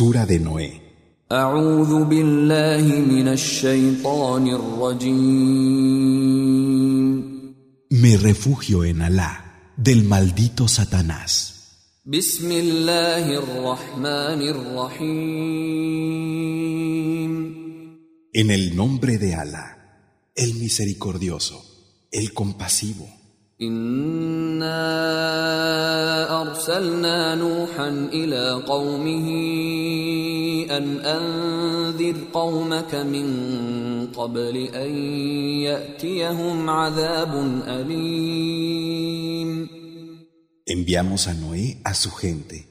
De Noé. Me refugio en Alá del maldito Satanás. En el nombre de Alá, el misericordioso, el compasivo. إنا أرسلنا نوحا إلى قومه أن أنذر قومك من قبل أن يأتيهم عذاب أليم Enviamos a Noé a su gente.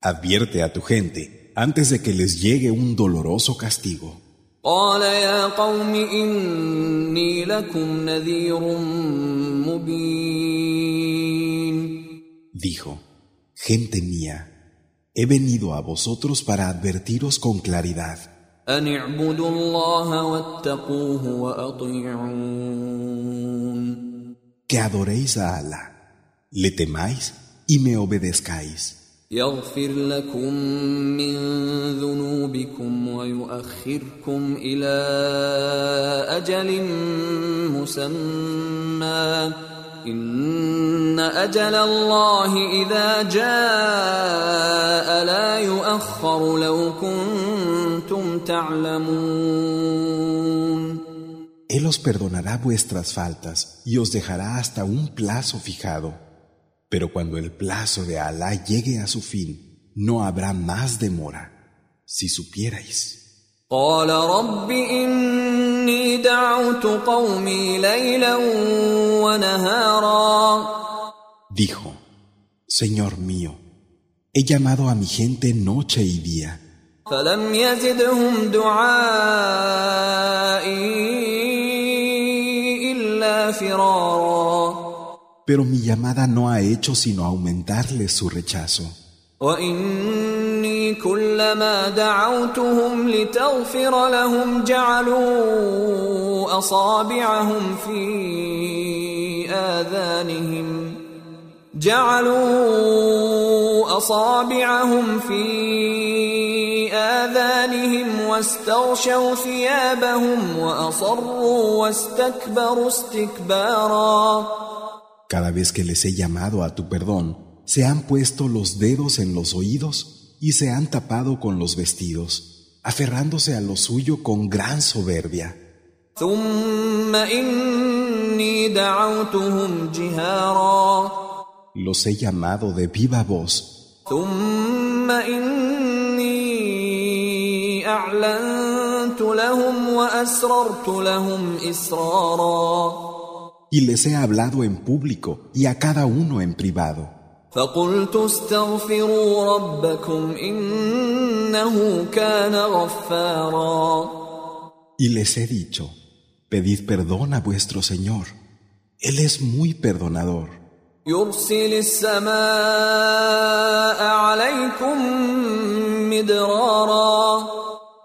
Advierte a tu gente antes de que les llegue un doloroso castigo. قال يا قوم إني لكم نذير مبين Dijo, gente mía, he venido a vosotros para advertiros con claridad. أن اعبدوا الله واتقوه وأطيعون Que adoréis a Alá, le temáis y me obedezcáis. يغفر لكم من ذنوبكم ويؤخركم إلى أجل مسمى إن أجل الله إذا جاء لا يؤخر لو كنتم تعلمون Él os perdonará vuestras faltas y os dejará hasta un plazo fijado. Pero cuando el plazo de Alá llegue a su fin, no habrá más demora. Si supierais. قال رب إني دعوت قومي ليلا ونهارا Dijo, Señor mío, he llamado a mi gente noche y día, فلم يزدهم دعائي إلا فرارا pero mi llamada no ha hecho sino aumentarles su rechazo. وإني كلما دعوتهم لتغفر لهم جعلوا أصابعهم في آذانهم. جعلوا أصابعهم في آذانهم واستغشوا ثيابهم وأصروا واستكبروا استكبارا. Cada vez que les he llamado a tu perdón, se han puesto los dedos en los oídos y se han tapado con los vestidos, aferrándose a lo suyo con gran soberbia. Los he llamado de viva voz. Y les he hablado en público y a cada uno en privado. فقلت استغفروا ربكم إنه كان غفارا Y les he dicho, pedid perdón a vuestro Señor. Él es muy perdonador. يرسل السماء عليكم مدرارا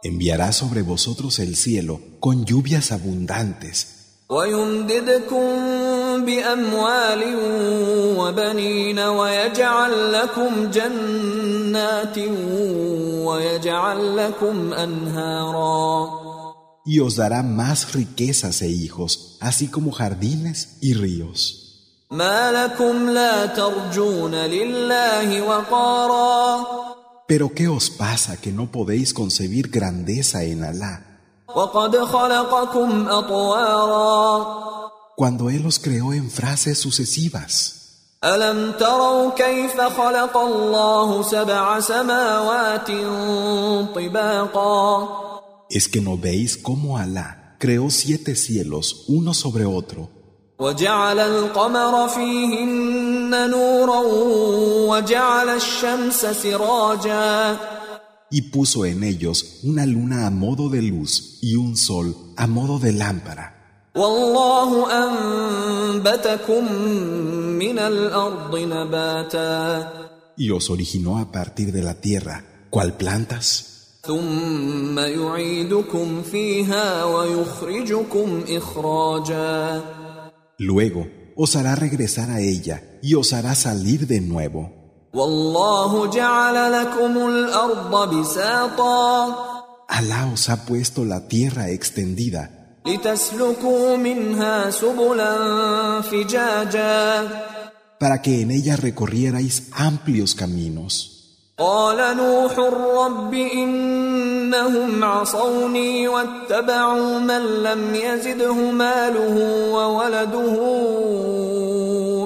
Enviará sobre vosotros el cielo con lluvias abundantes ويمددكم بأموال وبنين ويجعل لكم جنات ويجعل لكم أنهارا y os dará más riquezas e hijos, así como jardines y ríos. ما لكم لا ترجون لله وقارا Pero ¿qué os pasa que no podéis concebir grandeza en Alá cuando Él os creó en frases sucesivas? ألم تروا كيف خلق الله سبع سماوات طباقا ¿Es que no veis cómo Alá creó siete cielos uno sobre otro وجعل القمر فيهن نورا وجعل الشمس سراجا y puso en ellos una luna a modo de luz y un sol a modo de lámpara. Y os originó a partir de la tierra, cual plantas. Luego os hará regresar a ella y os hará salir de nuevo. والله جعل لكم الأرض بساطا. Alá os ha puesto la tierra extendida. لتسلكوا منها سبلا فجاجا. Para que en ella recorrierais amplios caminos. قال نوح رب إنهم عصوني واتبعوا من لم يزده ماله وولده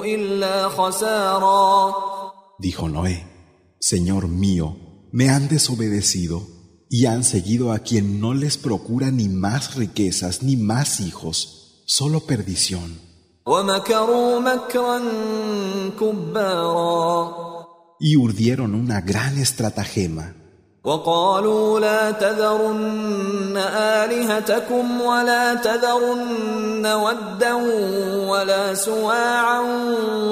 إلا خسارا. Dijo Noé, Señor mío, me han desobedecido y han seguido a quien no les procura ni más riquezas ni más hijos, solo perdición. Y urdieron una gran estratagema. وقالوا لا تذرن آلهتكم ولا تذرن ودا ولا سواعا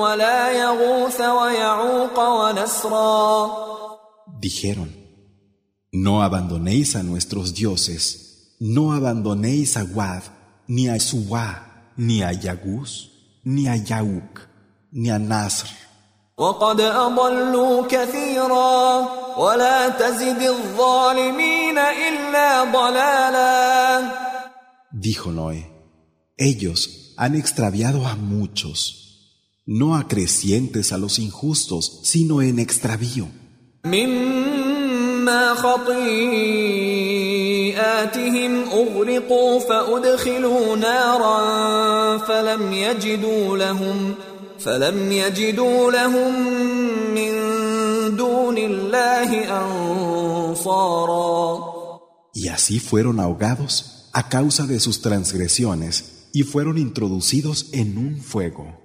ولا يغوث ويعوق ونسرا Dijeron, no abandonéis a nuestros dioses, no abandonéis a Wad, ni a Suwa, ni a Yagus, ni a Yauk, ni a Nasr. وقد أضلوا كثيرا ولا تزد الظالمين إلا ضلالا Dijo Noé, ellos han extraviado a muchos, no acrecientes a los injustos, sino en extravío, مما خطيئاتهم أغرقوا فأدخلوا نارا فلم يجدوا لهم فلم يجدوا لهم من دون الله أنصارا y así fueron ahogados a causa de sus transgresiones y fueron introducidos en un fuego.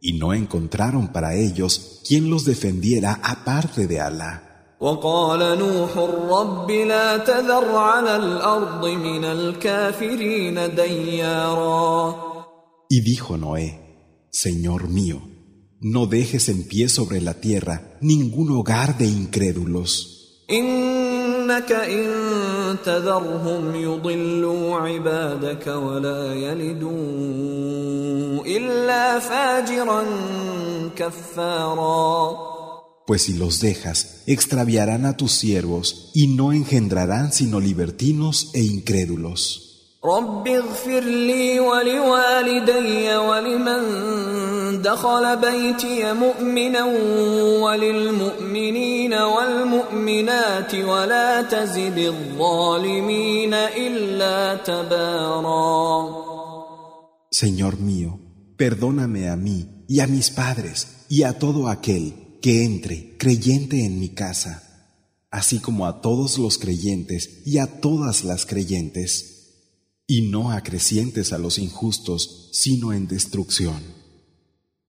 Y no encontraron para ellos quien los defendiera aparte de Alá. وقال نوح رب لا تذر على الأرض من الكافرين ديارا Y dijo Noé, Señor mío, no dejes en pie sobre la tierra ningún hogar de incrédulos. Pues si los dejas, extraviarán a tus siervos y no engendrarán sino libertinos e incrédulos. رب اغفر لي ولوالدي ولمن دخل بيتي مؤمنا وللمؤمنين والمؤمنات ولا تزد الظالمين إلا تبارا Señor mío, perdóname a mí y a mis padres y a todo aquel que entre creyente en mi casa, así como a todos los creyentes y a todas las creyentes, y no acrecientes a los injustos, sino en destrucción.